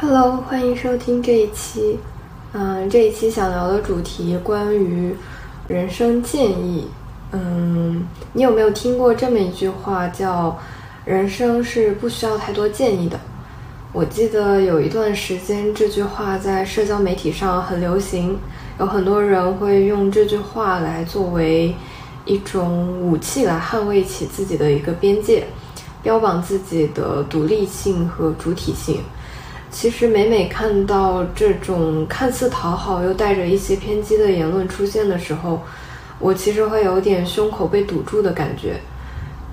Hello，欢迎收听这一期。嗯，这一期想聊的主题关于人生建议。嗯，你有没有听过这么一句话，叫“人生是不需要太多建议的”？我记得有一段时间，这句话在社交媒体上很流行，有很多人会用这句话来作为一种武器，来捍卫起自己的一个边界，标榜自己的独立性和主体性。其实每每看到这种看似讨好又带着一些偏激的言论出现的时候，我其实会有点胸口被堵住的感觉。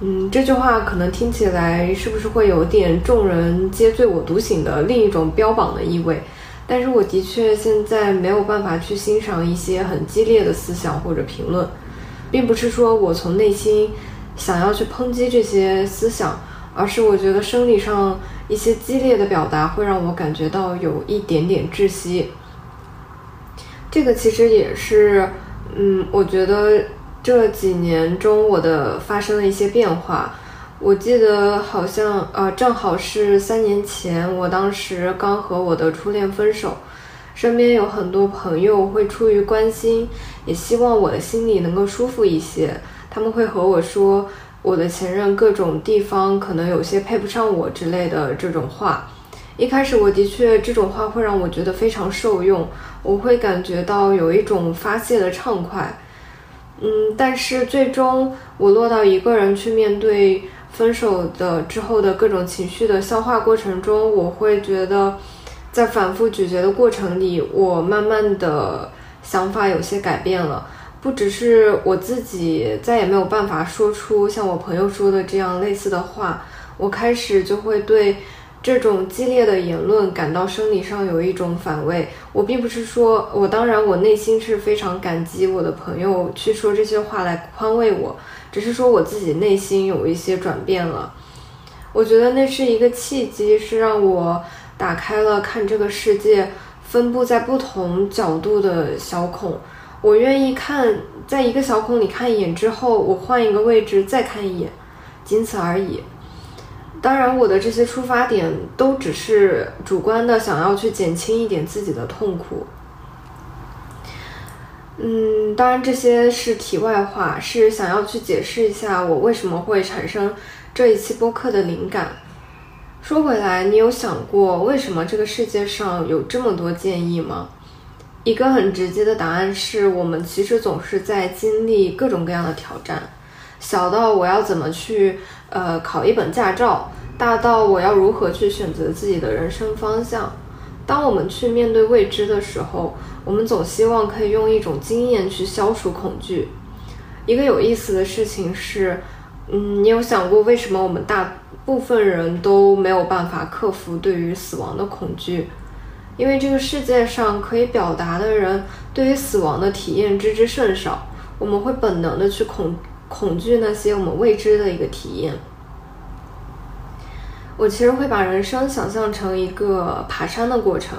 嗯，这句话可能听起来是不是会有点众人皆醉我独醒的另一种标榜的意味？但是我的确现在没有办法去欣赏一些很激烈的思想或者评论，并不是说我从内心想要去抨击这些思想。而是我觉得生理上一些激烈的表达会让我感觉到有一点点窒息。这个其实也是，嗯，我觉得这几年中我的发生了一些变化。我记得好像呃，正好是三年前，我当时刚和我的初恋分手，身边有很多朋友会出于关心，也希望我的心里能够舒服一些，他们会和我说。我的前任各种地方可能有些配不上我之类的这种话，一开始我的确这种话会让我觉得非常受用，我会感觉到有一种发泄的畅快。嗯，但是最终我落到一个人去面对分手的之后的各种情绪的消化过程中，我会觉得在反复咀嚼的过程里，我慢慢的想法有些改变了。不只是我自己再也没有办法说出像我朋友说的这样类似的话，我开始就会对这种激烈的言论感到生理上有一种反胃。我并不是说我，当然我内心是非常感激我的朋友去说这些话来宽慰我，只是说我自己内心有一些转变了。我觉得那是一个契机，是让我打开了看这个世界分布在不同角度的小孔。我愿意看，在一个小孔里看一眼之后，我换一个位置再看一眼，仅此而已。当然，我的这些出发点都只是主观的，想要去减轻一点自己的痛苦。嗯，当然这些是题外话，是想要去解释一下我为什么会产生这一期播客的灵感。说回来，你有想过为什么这个世界上有这么多建议吗？一个很直接的答案是我们其实总是在经历各种各样的挑战，小到我要怎么去呃考一本驾照，大到我要如何去选择自己的人生方向。当我们去面对未知的时候，我们总希望可以用一种经验去消除恐惧。一个有意思的事情是，嗯，你有想过为什么我们大部分人都没有办法克服对于死亡的恐惧？因为这个世界上可以表达的人，对于死亡的体验知之甚少。我们会本能的去恐恐惧那些我们未知的一个体验。我其实会把人生想象成一个爬山的过程。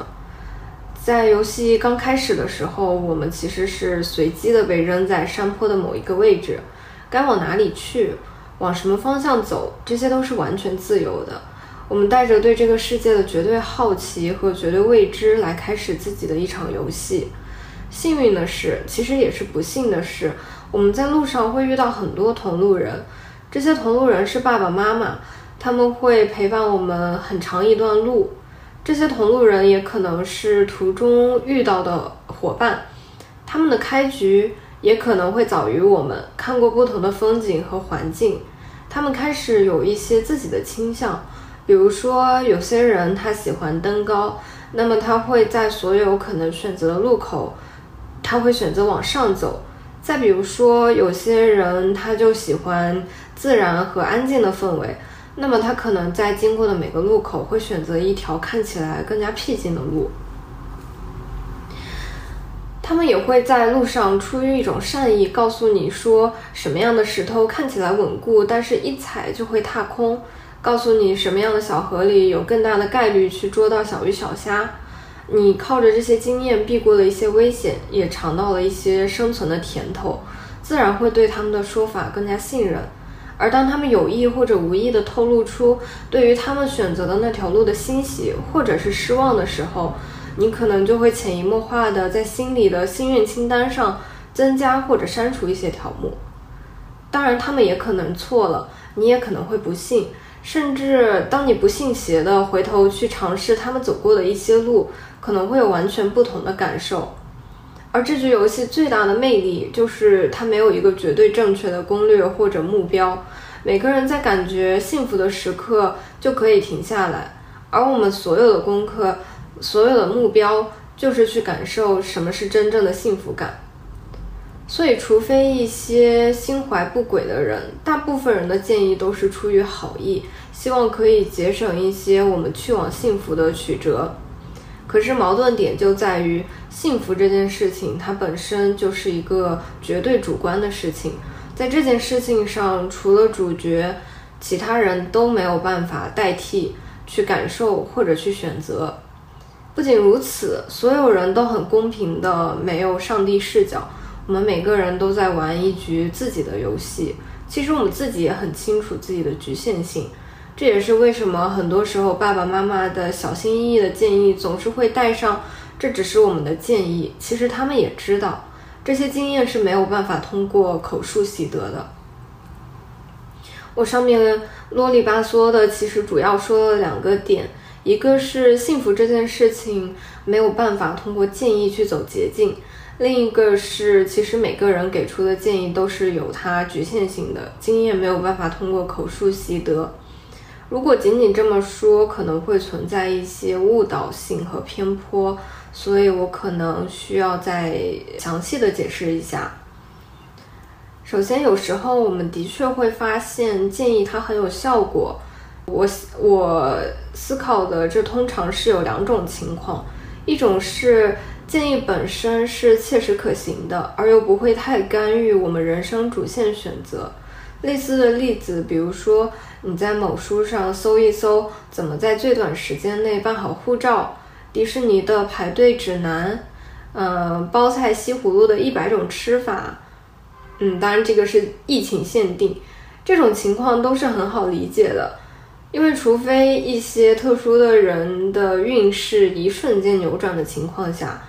在游戏刚开始的时候，我们其实是随机的被扔在山坡的某一个位置，该往哪里去，往什么方向走，这些都是完全自由的。我们带着对这个世界的绝对好奇和绝对未知来开始自己的一场游戏。幸运的是，其实也是不幸的是，我们在路上会遇到很多同路人。这些同路人是爸爸妈妈，他们会陪伴我们很长一段路。这些同路人也可能是途中遇到的伙伴，他们的开局也可能会早于我们，看过不同的风景和环境，他们开始有一些自己的倾向。比如说，有些人他喜欢登高，那么他会在所有可能选择的路口，他会选择往上走。再比如说，有些人他就喜欢自然和安静的氛围，那么他可能在经过的每个路口会选择一条看起来更加僻静的路。他们也会在路上出于一种善意，告诉你说什么样的石头看起来稳固，但是一踩就会踏空。告诉你什么样的小河里有更大的概率去捉到小鱼小虾，你靠着这些经验避过了一些危险，也尝到了一些生存的甜头，自然会对他们的说法更加信任。而当他们有意或者无意地透露出对于他们选择的那条路的欣喜或者是失望的时候，你可能就会潜移默化地在心里的心愿清单上增加或者删除一些条目。当然，他们也可能错了，你也可能会不信。甚至当你不信邪的回头去尝试他们走过的一些路，可能会有完全不同的感受。而这局游戏最大的魅力就是它没有一个绝对正确的攻略或者目标。每个人在感觉幸福的时刻就可以停下来，而我们所有的功课、所有的目标就是去感受什么是真正的幸福感。所以，除非一些心怀不轨的人，大部分人的建议都是出于好意，希望可以节省一些我们去往幸福的曲折。可是矛盾点就在于，幸福这件事情它本身就是一个绝对主观的事情，在这件事情上，除了主角，其他人都没有办法代替去感受或者去选择。不仅如此，所有人都很公平的，没有上帝视角。我们每个人都在玩一局自己的游戏，其实我们自己也很清楚自己的局限性。这也是为什么很多时候爸爸妈妈的小心翼翼的建议总是会带上“这只是我们的建议”。其实他们也知道，这些经验是没有办法通过口述习得的。我上面啰里吧嗦的，其实主要说了两个点，一个是幸福这件事情没有办法通过建议去走捷径。另一个是，其实每个人给出的建议都是有它局限性的，经验没有办法通过口述习得。如果仅仅这么说，可能会存在一些误导性和偏颇，所以我可能需要再详细的解释一下。首先，有时候我们的确会发现建议它很有效果。我我思考的这通常是有两种情况，一种是。建议本身是切实可行的，而又不会太干预我们人生主线选择。类似的例子，比如说你在某书上搜一搜怎么在最短时间内办好护照，迪士尼的排队指南，呃，包菜西葫芦的一百种吃法。嗯，当然这个是疫情限定，这种情况都是很好理解的，因为除非一些特殊的人的运势一瞬间扭转的情况下。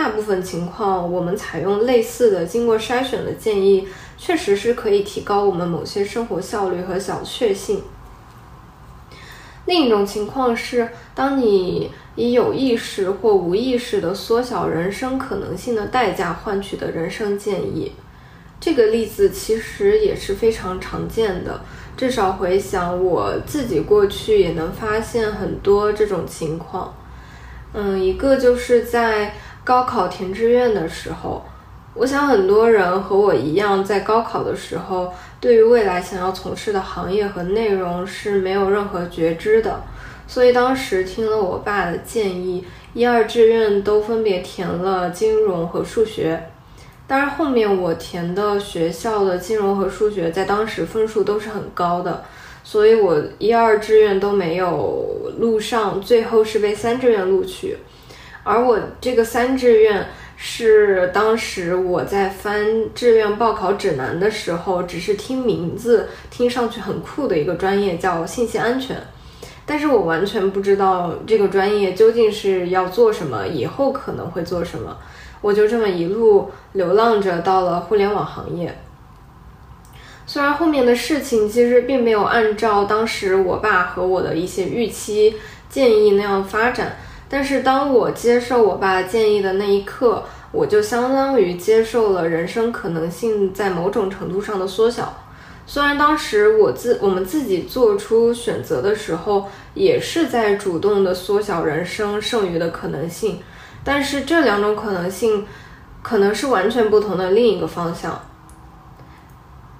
大部分情况，我们采用类似的、经过筛选的建议，确实是可以提高我们某些生活效率和小确幸。另一种情况是，当你以有意识或无意识的缩小人生可能性的代价换取的人生建议，这个例子其实也是非常常见的。至少回想我自己过去，也能发现很多这种情况。嗯，一个就是在。高考填志愿的时候，我想很多人和我一样，在高考的时候，对于未来想要从事的行业和内容是没有任何觉知的。所以当时听了我爸的建议，一二志愿都分别填了金融和数学。当然后面我填的学校的金融和数学在当时分数都是很高的，所以我一二志愿都没有录上，最后是被三志愿录取。而我这个三志愿是当时我在翻志愿报考指南的时候，只是听名字听上去很酷的一个专业，叫信息安全。但是我完全不知道这个专业究竟是要做什么，以后可能会做什么。我就这么一路流浪着到了互联网行业。虽然后面的事情其实并没有按照当时我爸和我的一些预期建议那样发展。但是当我接受我爸建议的那一刻，我就相当于接受了人生可能性在某种程度上的缩小。虽然当时我自我们自己做出选择的时候，也是在主动的缩小人生剩余的可能性，但是这两种可能性可能是完全不同的另一个方向。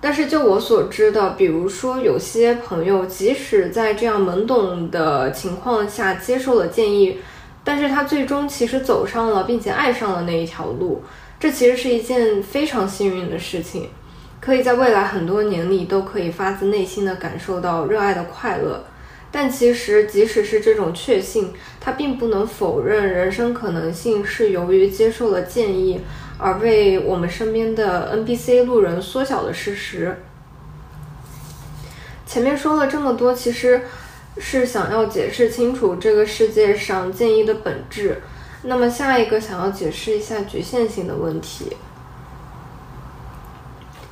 但是就我所知的，比如说有些朋友，即使在这样懵懂的情况下接受了建议。但是他最终其实走上了，并且爱上了那一条路，这其实是一件非常幸运的事情，可以在未来很多年里都可以发自内心的感受到热爱的快乐。但其实即使是这种确信，它并不能否认人生可能性是由于接受了建议而被我们身边的 NPC 路人缩小的事实。前面说了这么多，其实是想要解释清楚这个世界上建议的本质。那么下一个想要解释一下局限性的问题。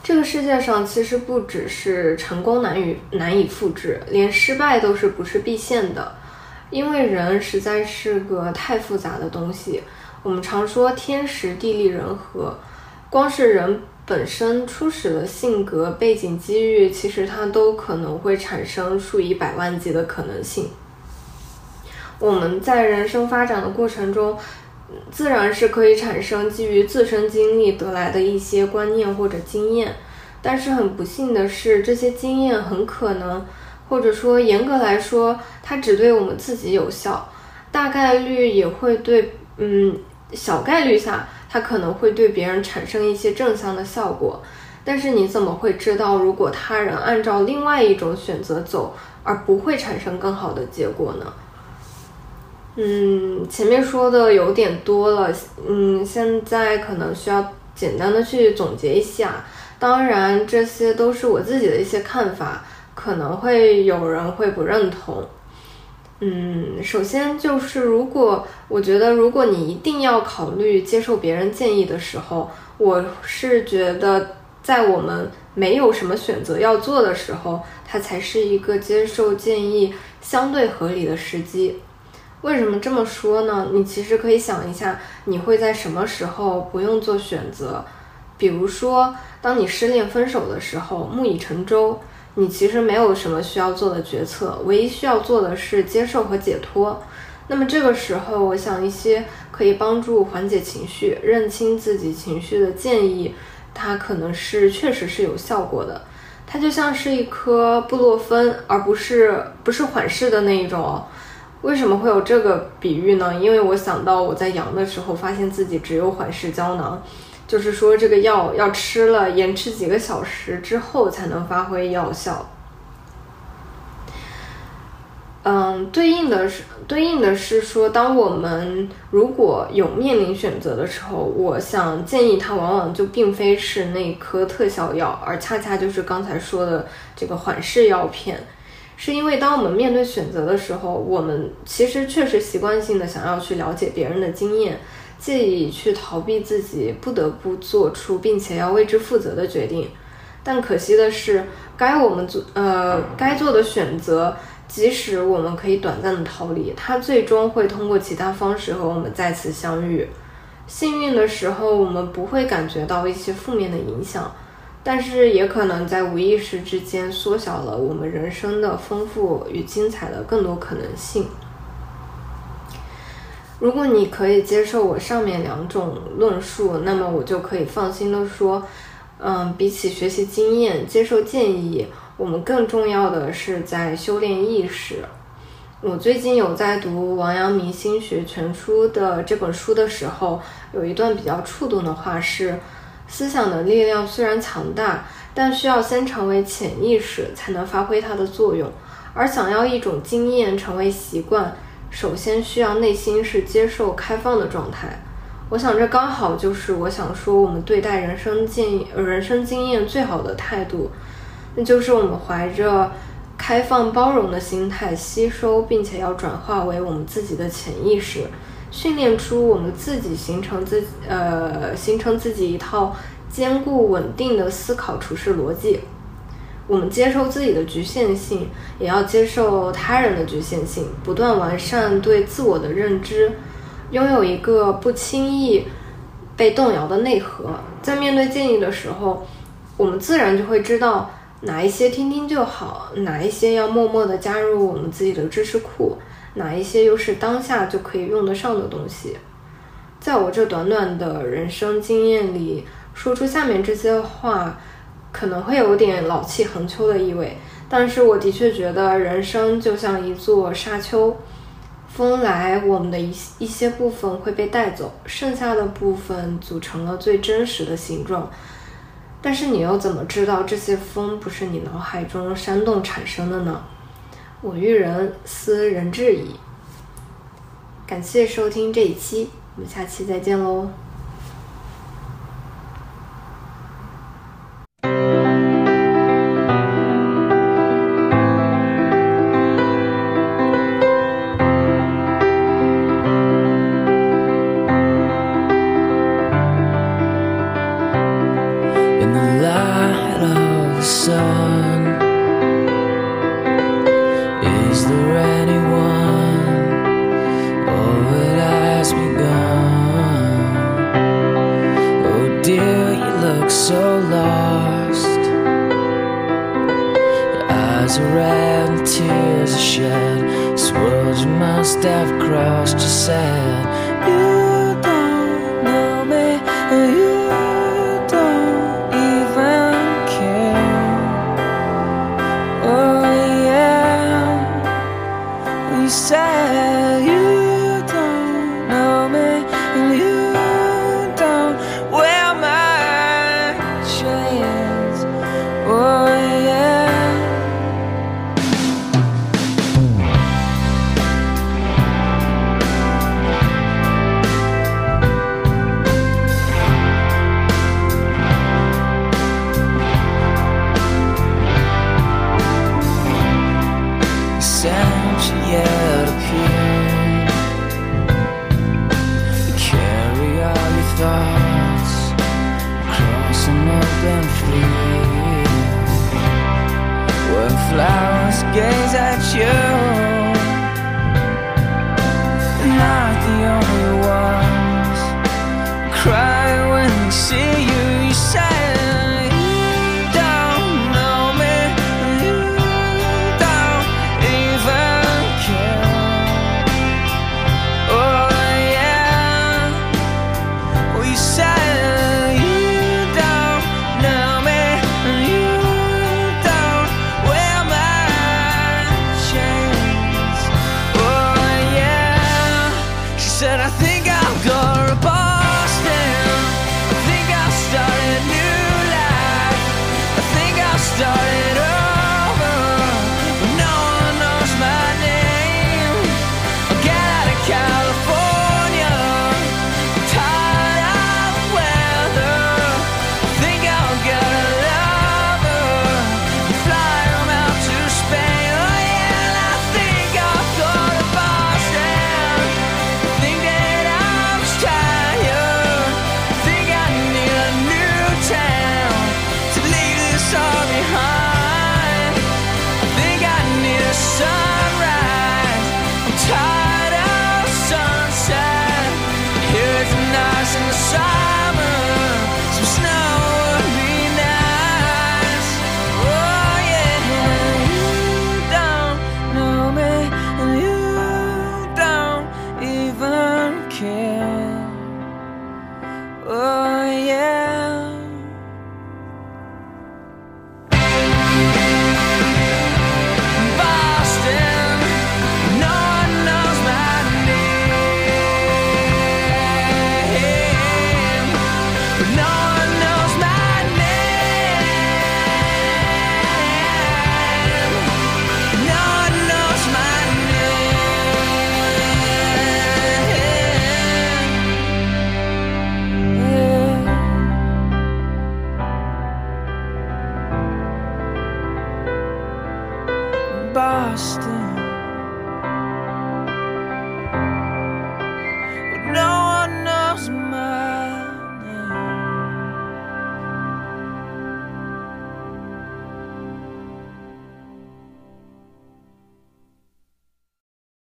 这个世界上其实不只是成功难以难以复制，连失败都是不是必现的。因为人实在是个太复杂的东西。我们常说天时地利人和，光是人本身初始的性格背景机遇，其实它都可能会产生数以百万计的可能性。我们在人生发展的过程中，自然是可以产生基于自身经历得来的一些观念或者经验，但是很不幸的是，这些经验很可能，或者说严格来说，它只对我们自己有效，大概率也会对，嗯，小概率下，它可能会对别人产生一些正向的效果。但是你怎么会知道，如果他人按照另外一种选择走，而不会产生更好的结果呢？嗯，前面说的有点多了，嗯，现在可能需要简单的去总结一下。当然，这些都是我自己的一些看法，可能会有人会不认同。嗯，首先就是如果我觉得，如果你一定要考虑接受别人建议的时候，我是觉得在我们没有什么选择要做的时候，它才是一个接受建议相对合理的时机。为什么这么说呢？你其实可以想一下，你会在什么时候不用做选择？比如说，当你失恋分手的时候，木已成舟，你其实没有什么需要做的决策，唯一需要做的是接受和解脱。那么这个时候，我想一些可以帮助缓解情绪、认清自己情绪的建议，它可能是确实是有效果的。它就像是一颗布洛芬，而不是不是缓释的那一种。为什么会有这个比喻呢？因为我想到我在阳的时候，发现自己只有缓释胶囊，就是说这个药要吃了，延迟几个小时之后才能发挥药效。嗯，对应的是对应的是说，当我们如果有面临选择的时候，我想建议它往往就并非是那颗特效药，而恰恰就是刚才说的这个缓释药片。是因为当我们面对选择的时候，我们其实确实习惯性的想要去了解别人的经验，借以去逃避自己不得不做出并且要为之负责的决定。但可惜的是，该我们做呃该做的选择，即使我们可以短暂的逃离，它最终会通过其他方式和我们再次相遇。幸运的时候，我们不会感觉到一些负面的影响。但是也可能在无意识之间缩小了我们人生的丰富与精彩的更多可能性。如果你可以接受我上面两种论述，那么我就可以放心的说，嗯，比起学习经验、接受建议，我们更重要的是在修炼意识。我最近有在读王阳明心学全书的这本书的时候，有一段比较触动的话是。思想的力量虽然强大，但需要先成为潜意识才能发挥它的作用。而想要一种经验成为习惯，首先需要内心是接受开放的状态。我想这刚好就是我想说我们对待人生经人生经验最好的态度，那就是我们怀着开放包容的心态吸收，并且要转化为我们自己的潜意识。训练出我们自己形成自呃形成自己一套坚固稳定的思考处事逻辑。我们接受自己的局限性，也要接受他人的局限性，不断完善对自我的认知，拥有一个不轻易被动摇的内核。在面对建议的时候，我们自然就会知道哪一些听听就好，哪一些要默默的加入我们自己的知识库。哪一些又是当下就可以用得上的东西？在我这短短的人生经验里，说出下面这些话，可能会有点老气横秋的意味。但是我的确觉得，人生就像一座沙丘，风来，我们的一一些部分会被带走，剩下的部分组成了最真实的形状。但是你又怎么知道这些风不是你脑海中煽动产生的呢？我欲人思人质矣。感谢收听这一期，我们下期再见喽。eyes red and tears are shed. This world you must have crossed, you said. You